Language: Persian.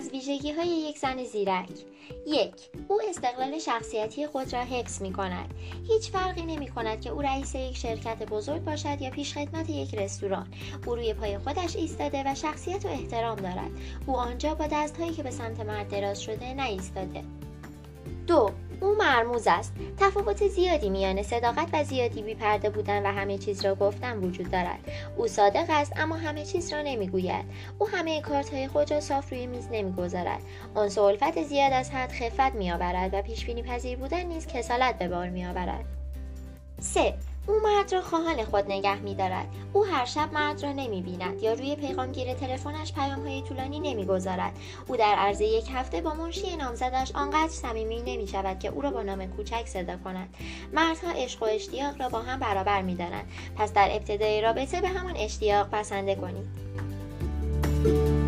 ویژگی های یک زن زیرک. یک او استقلال شخصیتی خود را حفظ می کند هیچ فرقی نمی کند که او رئیس یک شرکت بزرگ باشد یا پیشخدمت یک رستوران. او روی پای خودش ایستاده و شخصیت و احترام دارد. او آنجا با دستهایی که به سمت مرد دراز شده نایستاده دو او مرموز است. تفاوت زیادی میان صداقت و زیادی بیپرده بودن و همه چیز را گفتن وجود دارد. او صادق است اما همه چیز را نمی‌گوید. او همه کارت های خود را صاف روی میز نمی‌گذارد. انس الفت زیاد از حد خفت میآورد و پیش بینی پذیر بودن نیز کسالت به بار میآورد. او مرد را خواهان خود نگه می دارد. او هر شب مرد را نمی بیند یا روی پیغامگیر تلفنش پیام های طولانی نمی گذارد. او در عرض یک هفته با منشی نامزدش آنقدر صمیمی نمی شود که او را با نام کوچک صدا کند. مردها عشق و اشتیاق را با هم برابر می دانند. پس در ابتدای رابطه به همان اشتیاق بسنده کنید.